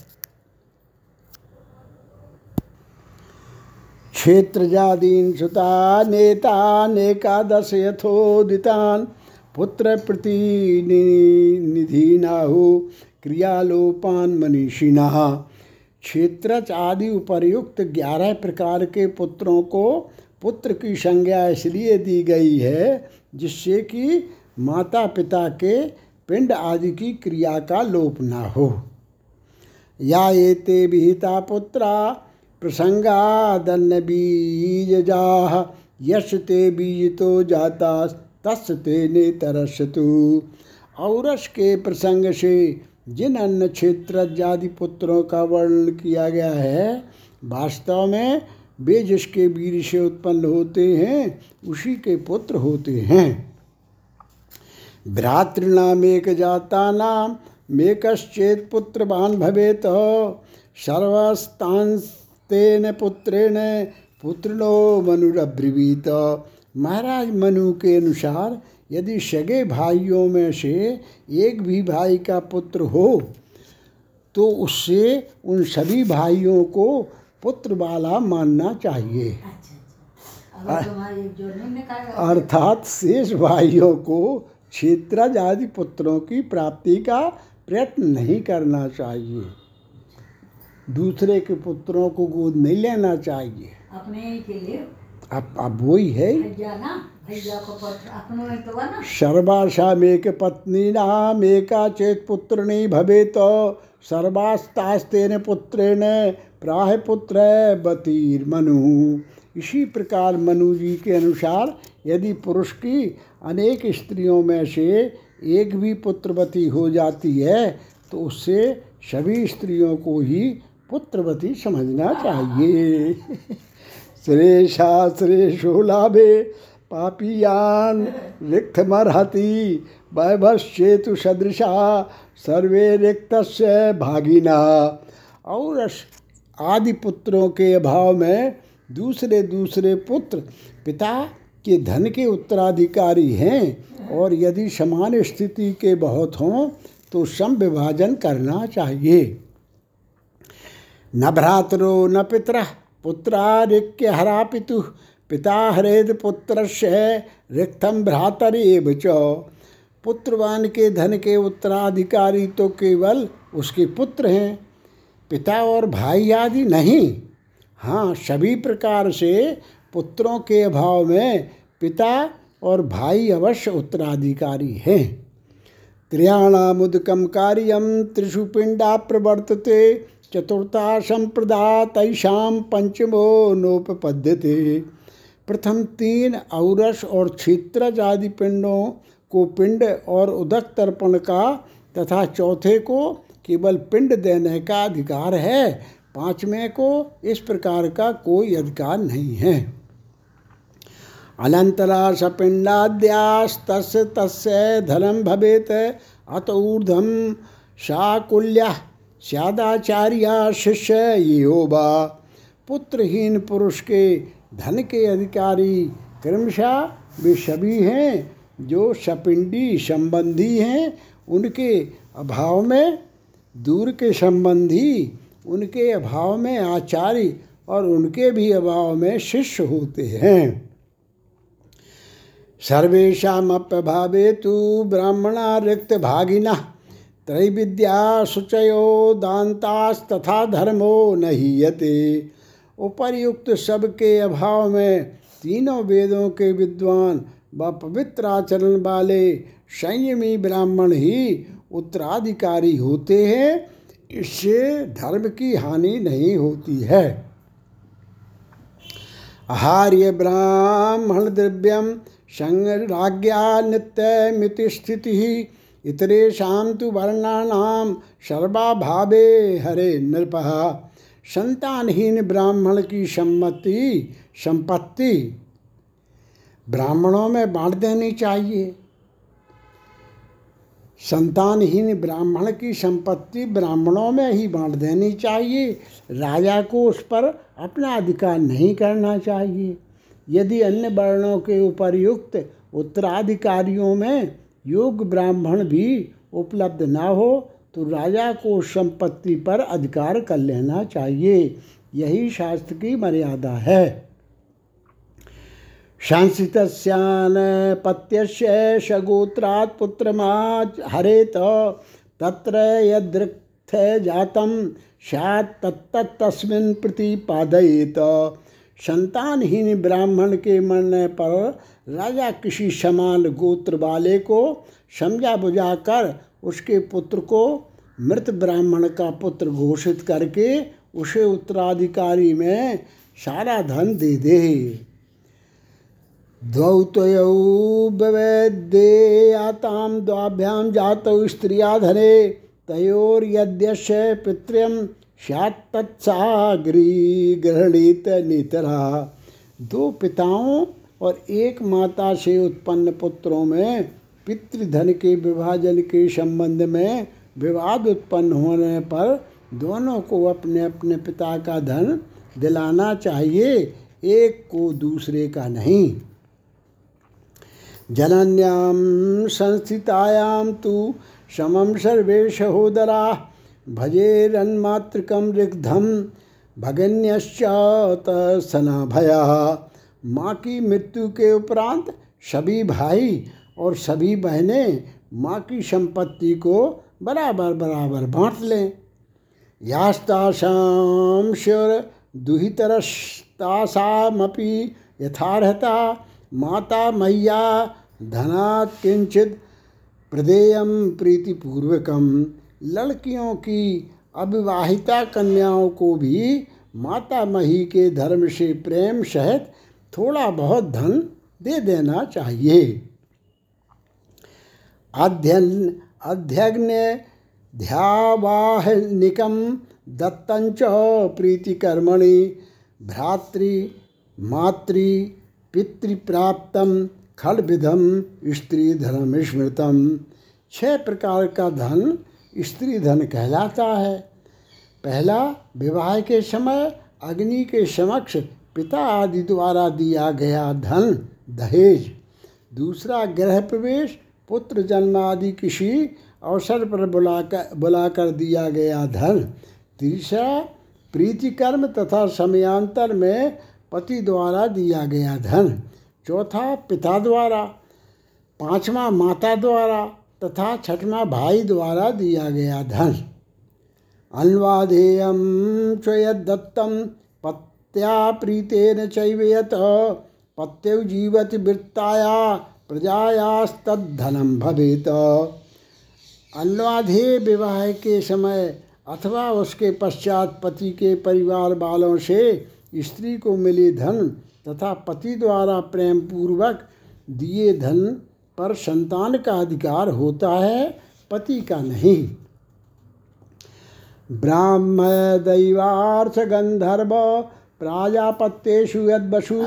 क्षेत्र जादीन सुता नेता नेकादश यथोदितान, पुत्र प्रति प्रतिनिधि नाहु। क्रियालोपान मनीषिणा क्षेत्र आदि उपर्युक्त ग्यारह प्रकार के पुत्रों को पुत्र की संज्ञा इसलिए दी गई है, जिससे कि माता पिता के पिंड आदि की क्रिया का लोप ना हो। या ये ते विहिता पुत्रा बीज जाह यश ते बीज तो जाता तस् ते ने तरसतु औरस के प्रसंग से जिन अन्य आदि पुत्रों का वर्णन किया गया है, वास्तव में वे जिसके वीर से उत्पन्न होते हैं, उसी के पुत्र होते हैं। भ्रातृनाम एक जाता नाम मेकश्चेत पुत्रवान भवेत। सर्वस्तांस्तेन पुत्रेण पुत्रो मनुरब्रवीत। महाराज मनु के अनुसार यदि सगे भाइयों में से एक भी भाई का पुत्र हो तो उससे उन सभी भाइयों को पुत्र वाला मानना चाहिए। अच्छा अच्छा। कहा अर्थात शेष भाइयों को क्षेत्रज आदि पुत्रों की प्राप्ति का प्रयत्न नहीं करना चाहिए। दूसरे के पुत्रों को गोद नहीं लेना चाहिए। अपने के लिए। वही है? भैया ना भैया को पत्र अपनों ही तो पत्नी नाम एका चेत पुत्र नहीं भवे तो। सर्वास्तास्तेन पुत्रेण प्राह पुत्र बतीर मनु। इसी प्रकार मनु जी के अनुसार यदि पुरुष की अनेक स्त्रियों में से एक भी पुत्रवती हो जाती है तो उससे सभी स्त्रियों को ही पुत्रवती समझना चाहिए। श्रेषा श्रेषो लाभे पापियान रिक्तमर्हति वैभश्चेतु सदृशा, सर्वे रिक्त भागिना। और आदि पुत्रों के अभाव में दूसरे दूसरे पुत्र पिता के धन के उत्तराधिकारी हैं और यदि समान स्थिति के बहुत हों तो सम विभाजन करना चाहिए। न भ्रातरो न पितर पुत्रारिक्य हरा पितु पिता हरेद पुत्र से रिक्तम भ्रातर एव च। पुत्रवान के धन के उत्तराधिकारी तो केवल उसके पुत्र हैं। पिता और भाई आदि नहीं। हाँ सभी प्रकार से पुत्रों के अभाव में पिता और भाई अवश्य उत्तराधिकारी हैं। त्रियाणामुदकम कार्यम त्रिशुपिंडा प्रवर्तते। चतुर्था संप्रदा तैषाम पंचमो नोपपद्यते प्रथम तीन औरस और क्षेत्रज आदि पिंडों को पिंड और उदक तर्पण का तथा चौथे को केवल पिंड देने का अधिकार है। पाँचवें को इस प्रकार का कोई अधिकार नहीं है। अनंतरा सपिंडाद्यास्त तस्य धनम भवेत। अत ऊर्धम शाकुल्य स्यादाचार्य शिष्य ये होबा पुत्रहीन पुरुष के धन के अधिकारी। क्रमशः वे सभी हैं जो सपिंडी संबंधी हैं। उनके अभाव में दूर के संबंधी, उनके अभाव में आचार्य और उनके भी अभाव में शिष्य होते हैं। सर्वेशाप्यभावे तो ब्राह्मणा रिक्त भागिना त्रैविद्या शुचयो दांतास्तथा धर्मो नहीयते। उपर्युक्त सबके अभाव में तीनों वेदों के विद्वान व पवित्र आचरण वाले संयमी ब्राह्मण ही उत्तराधिकारी होते हैं। इससे धर्म की हानि नहीं होती है। आहार्य ब्राह्मण द्रव्यम संज्ञा नित्य मिति स्थिति इतरेशा तो वर्णानाम सर्वाभावे हरे नृप। संतानहीन ब्राह्मण की सम्मति, संपत्ति ब्राह्मणों में बांट देनी चाहिए। संतानहीन ब्राह्मण की संपत्ति ब्राह्मणों में ही बांट देनी चाहिए। राजा को उस पर अपना अधिकार नहीं करना चाहिए। यदि अन्य वर्णों के उपर्युक्त उत्तराधिकारियों में योग ब्राह्मण भी उपलब्ध ना हो तो राजा को संपत्ति पर अधिकार कर लेना चाहिए। यही शास्त्र की मर्यादा है। संसितस्यान पत्यस्य सगोत्रात् पुत्रमा हरेत, तत्र यदृक्थ जातम स्यात् तत्तस्मिन् प्रतिपादयेत। संतानहीन ब्राह्मण के मरने पर राजा किसी समान गोत्र वाले को समझा बुझाकर उसके पुत्र को मृत ब्राह्मण का पुत्र घोषित करके उसे उत्तराधिकारी में सारा धन दे दे। द्वौतयौ वैद्येयातां द्वाभ्यां जातौ स्त्रिया धने तयोर्यद्यस्य पितृं स्यात् तत्सागरी गृहणीत नितरा। दो पिताओं और एक माता से उत्पन्न पुत्रों में, पितृधन के विभाजन के संबंध में विवाद उत्पन्न होने पर दोनों को अपने अपने पिता का धन दिलाना चाहिए, एक को दूसरे का नहीं। जनन्याम संस्थितायाम तु समम सर्वे सहोदरा भजेरन्मातृकम रिग्धम भगन्यश्चात सना भया माँ की मृत्यु के उपरांत सभी भाई और सभी बहनें माँ की संपत्ति को बराबर बराबर बांट लें। यास्तासां शुर दुहितरस्तासामपि यथार्हता, माता मैया धनात् किंचित प्रदेयम प्रीतिपूर्वकम लड़कियों की अविवाहिता कन्याओं को भी माता मही के धर्म से प्रेम सहित थोड़ा बहुत धन दे देना चाहिए। अध्ययन, अध्यग्न ध्यावाहनिकम दत्तंच प्रीतिकर्मणि, भ्रातृ, मातृ पितृप्राप्तम खलविधम स्त्री धर्म स्मृतम छह प्रकार का धन स्त्री धन कहलाता है। पहला, विवाह के समय, अग्नि के समक्ष पिता आदि द्वारा दिया गया धन, दहेज। दूसरा गृह प्रवेश, पुत्र जन्म आदि किसी अवसर पर बुलाकर बुलाकर दिया गया धन। तीसरा प्रीतिकर्म तथा समयांतर में पति द्वारा दिया गया धन। चौथा, पिता द्वारा। पांचवा, माता द्वारा तथा छठवा, भाई द्वारा दिया गया धन। अन्वाधेयम चयदत्तम पत्या प्रीतेन चैव यत पत्यौ जीवति वृत्ताया प्रजायास्तद्धनम भवेत। अन्वाधेय विवाह के समय अथवा उसके पश्चात पति के परिवार वालों से स्त्री को मिले धन तथा पति द्वारा प्रेम पूर्वक दिए धन पर संतान का अधिकार होता है, पति का नहीं। ब्राह्म दैवार्थ गंधर्व प्राजापत्येषु यद्वसु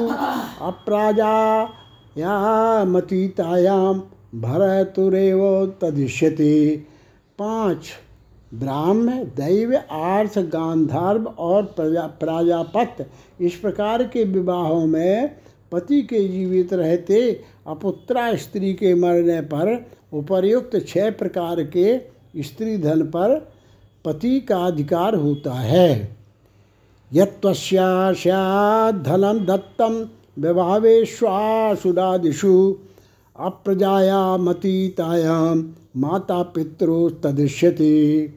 मतीतायाम भरतुरेव तदिश्यते पाँच, ब्राह्म, दैव, आर्थ, गांधार्व और प्रजा, प्राजापत, इस प्रकार के विवाहों में पति के जीवित रहते, अपुत्रा स्त्री के मरने पर उपर्युक्त छह प्रकार के स्त्री धन पर पति का अधिकार होता है। यत्वस्याधनं दत्तं विभावेश्वासुरादिषु अप्रजाया मतीतायां माता पितरो तदृश्यते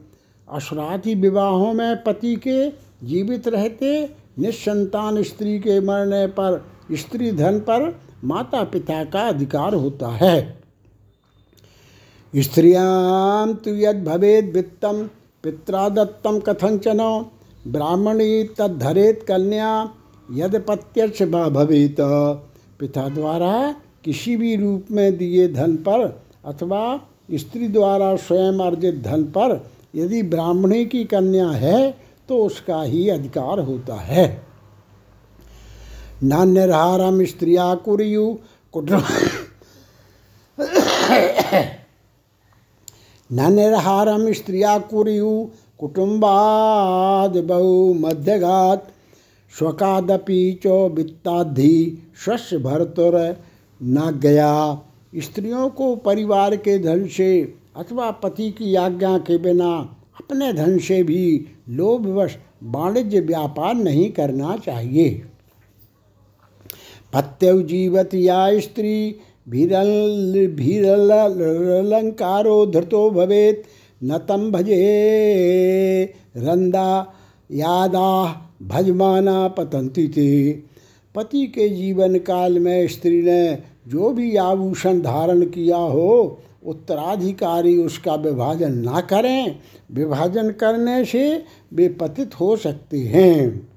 अश्राति विवाहों में पति के जीवित रहते निसंतान स्त्री के मरने पर, स्त्री धन पर माता पिता का अधिकार होता है। स्त्रियाँ तो यद भवेद वित्तम पित्रा दत्तम कथंचन ब्राह्मणी तद्धरेत कन्या यद प्रत्यक्ष भवित। पिता द्वारा किसी भी रूप में दिए धन पर अथवा स्त्री द्वारा स्वयं अर्जित धन पर यदि ब्राह्मणी की कन्या है तो उसका ही अधिकार होता है। नान्यहारम स्त्रिया कुरयु कुटुम नान्यहारम स्त्रिया कुरयु कुटुम्बाद बहु मध्यघात स्वकादपि च वित्ताधि स्वस्य भरतुर न गया स्त्रियों को परिवार के धन से अथवा पति की आज्ञा के बिना अपने धन से भी लोभवश वाणिज्य व्यापार नहीं करना चाहिए। पत्यव जीवत या स्त्री, भीरल भीरलंकारो धृतो भवेत। न तम भजे। रंदा यादा, भजमाना पतंती थे। पति के जीवन काल में स्त्री ने जो भी आभूषण धारण किया हो, उत्तराधिकारी उसका विभाजन ना करें। विभाजन करने से वे पतित हो सकते हैं।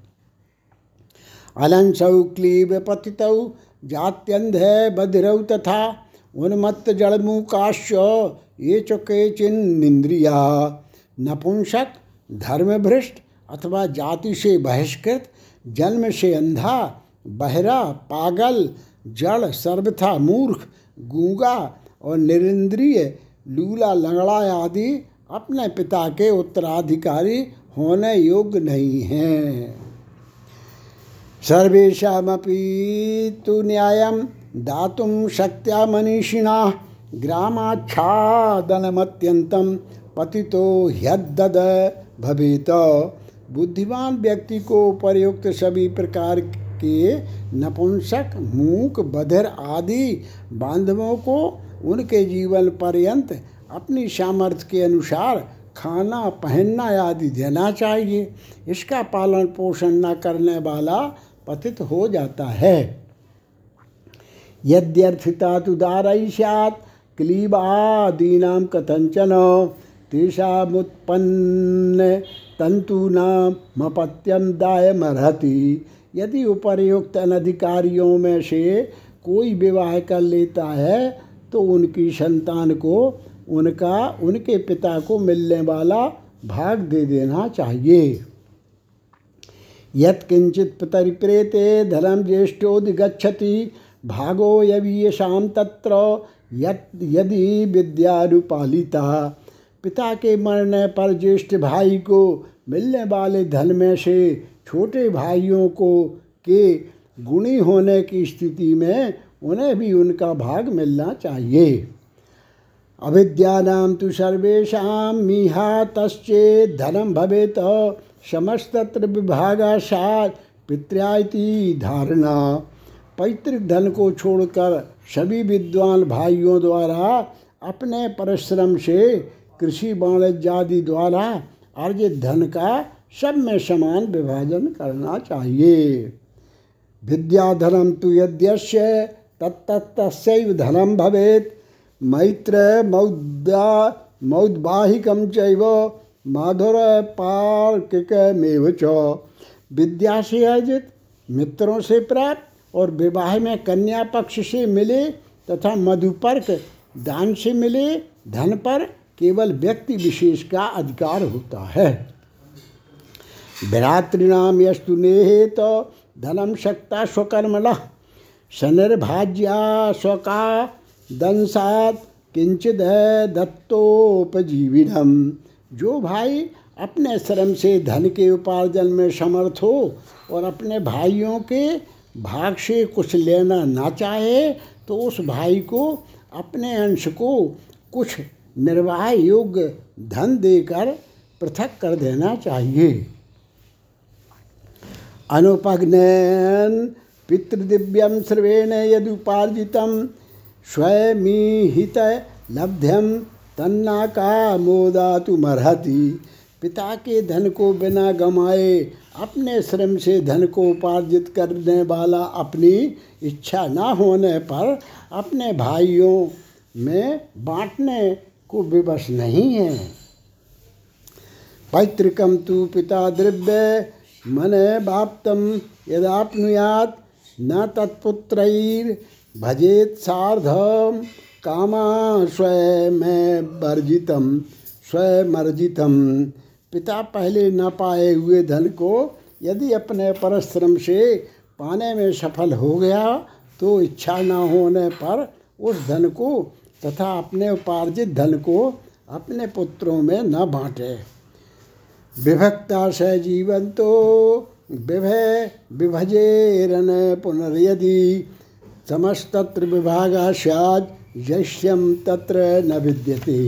अलंसौ क्लीब पतितौ जात्यंधे बधिरऊ तथा उन्मत्त जड़मुकाश्च ये चुके चिन्निंद्रिया नपुंसक, धर्मभ्रष्ट अथवा जाति से बहिष्कृत, जन्म से अंधा, बहरा, पागल, जड़, सर्वथा मूर्ख, गूँगा और निरिंद्रिय, लूला, लंगड़ा आदि अपने पिता के उत्तराधिकारी होने योग्य नहीं हैं। सर्वेशापि तो न्यायं दातुं शक्त्या मनीषिणा ग्रामाच्छादनमत्यन्तं पतितो ह्यदद भवेत। बुद्धिमान व्यक्ति को उपयुक्त सभी प्रकार के नपुंसक, मूक, बधिर आदि बांधवों को उनके जीवन पर्यंत अपनी सामर्थ्य के अनुसार खाना, पहनना आदि देना चाहिए। इसका पालन पोषण न करने वाला पतित हो जाता है। यद्यर्थिता तु दारई स्यात्, क्लीबादीनां कथंचन तेषामुत्पन्न तंतूनामपत्यम दायमर्हति। यदि उपर्युक्त अनधिकारियों में से कोई विवाह कर लेता है तो उनकी संतान को उनका, उनके पिता को मिलने वाला भाग दे देना चाहिए। यत्किंचित पितरिप्रेते धर्म ज्येष्ठोदिगछति भागो यवीयशाम तत्र यदि विद्यानुपालिता। पिता के मरने पर ज्येष्ठ भाई को मिलने वाले धन में से छोटे भाइयों को के गुणी होने की स्थिति में उन्हें भी उनका भाग मिलना चाहिए। अविद्यानां तु सर्वेषां मिहातश्चेत् धनं भवेत्। समस्तत्र विभागाशात पित्र्याति धारणा। पैतृक धन को छोड़कर सभी विद्वान भाइयों द्वारा, अपने परिश्रम से कृषि वाणिज्य आदि द्वारा अर्जित धन का सब में समान विभाजन करना चाहिए। विद्याधनम तो यद्यस्य तत्तस्व धनम भवेत। मैत्र मौद्या मौद्वाहिकम चैव माधुर पार्किकमेव च। विद्या से अर्जित मित्रों से प्राप्त और विवाह में कन्या पक्ष से मिले तथा मधुपर्क दान से मिले, धन पर केवल व्यक्ति विशेष का अधिकार होता है। भ्रातृणाम यस्तु नेहे तो धनम शक्ता स्वकर्मण, शनिर्भाज्या स्वका दंसात किंचित दत्तोपजीविनम। जो भाई अपने श्रम से धन के उपार्जन में समर्थ हो और अपने भाइयों के भाग से कुछ लेना ना चाहे तो उस भाई को अपने अंश को कुछ निर्वाह योग्य धन देकर पृथक कर देना चाहिए। अनुपग्नयन पितृदिव्यम श्रवेण यदुपार्जित स्वयमीहित लब्ध्यम तन्ना का मोदातु मरहति पिता के धन को बिना गमाए अपने श्रम से धन को उपार्जित करने वाला अपनी इच्छा न होने पर अपने भाइयों में बांटने को विवश नहीं है। पैतृकम तु पिता द्रव्य, मन बाप्तम, यदापनुयात, न तत्पुत्र भजेत सार्धम कामा स्वयं वर्जितम स्वयमर्जितम। पिता पहले न पाए हुए धन को यदि अपने परिश्रम से पाने में सफल हो गया तो इच्छा न होने पर उस धन को तथा अपने उपार्जित धन को अपने पुत्रों में न बांटे। विभक्ता से जीवन तो विभय विभजेरन पुनर्यदि। समस्तत्र विभागा स्याद यश्यम तत्र न विद्यते।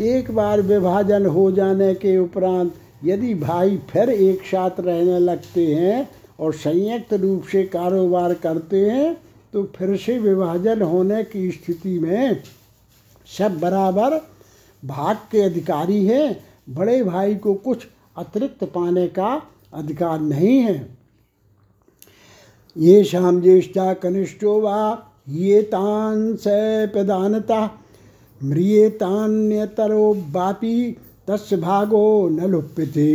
एक बार विभाजन हो जाने के उपरांत यदि भाई फिर एक साथ रहने लगते हैं और संयुक्त रूप से कारोबार करते हैं तो फिर से विभाजन होने की स्थिति में सब बराबर भाग के अधिकारी हैं। बड़े भाई को कुछ अतिरिक्त पाने का अधिकार नहीं है। ये शाम ज्येष्ठा कनिष्ठो वा, ये तान से प्रधानता म्रियतान्यतरो बापी, तस् भागो न लुप्यते।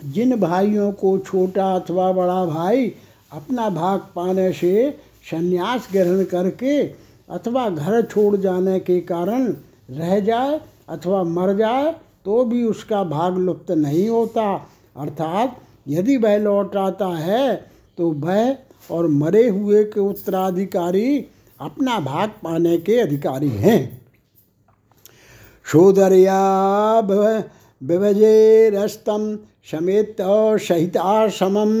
जिन भाइयों को छोटा अथवा बड़ा भाई अपना भाग पाने से संन्यास ग्रहण करके अथवा घर छोड़ जाने के कारण रह जाए अथवा मर जाए तो भी उसका भाग लुप्त नहीं होता। अर्थात यदि वह लौट आता है तो वह और मरे हुए के उत्तराधिकारी अपना भाग पाने के अधिकारी हैं। शोदर्या विभजेरस्तम समेत सहिताशमम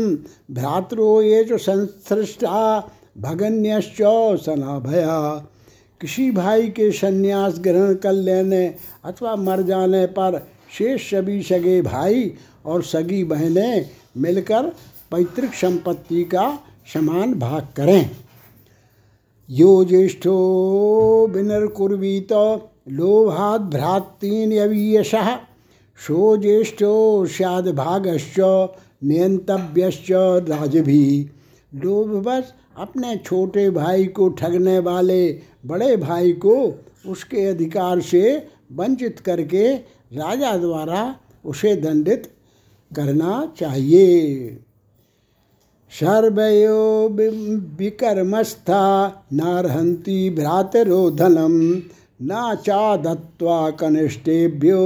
भ्रातरो ये जो संसृष्टा, भगन्यश्च सनाभया। किसी भाई के संन्यास ग्रहण कर लेने अथवा मर जाने पर शेष सभी सगे भाई और सगी बहनें मिलकर पैतृक संपत्ति का समान भाग करें। यो ज्येष्ठो विनर्कुर्वीत लोभाद भ्रातीन यवीयश सो ज्येष्ठो स्याद भागश्च नियंतव्यश्च राजभी लोभवश अपने छोटे भाई को ठगने वाले बड़े भाई को उसके अधिकार से वंचित करके राजा द्वारा उसे दंडित करना चाहिए। सर्वयो विकर्मस्था नारहंती भ्रातरो धनम न चा दत्वा कनिष्ठेभ्यो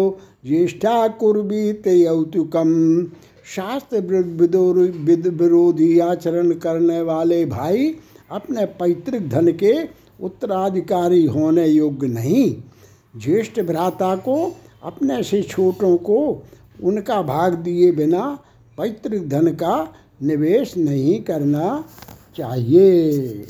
ज्येष्ठा कुर्वीत यौतुकम शास्त्र विरोधी आचरण करने वाले भाई अपने पैतृक धन के उत्तराधिकारी होने योग्य नहीं। ज्येष्ठ भ्राता को अपने से छोटों को उनका भाग दिए बिना पैतृक धन का निवेश नहीं करना चाहिए।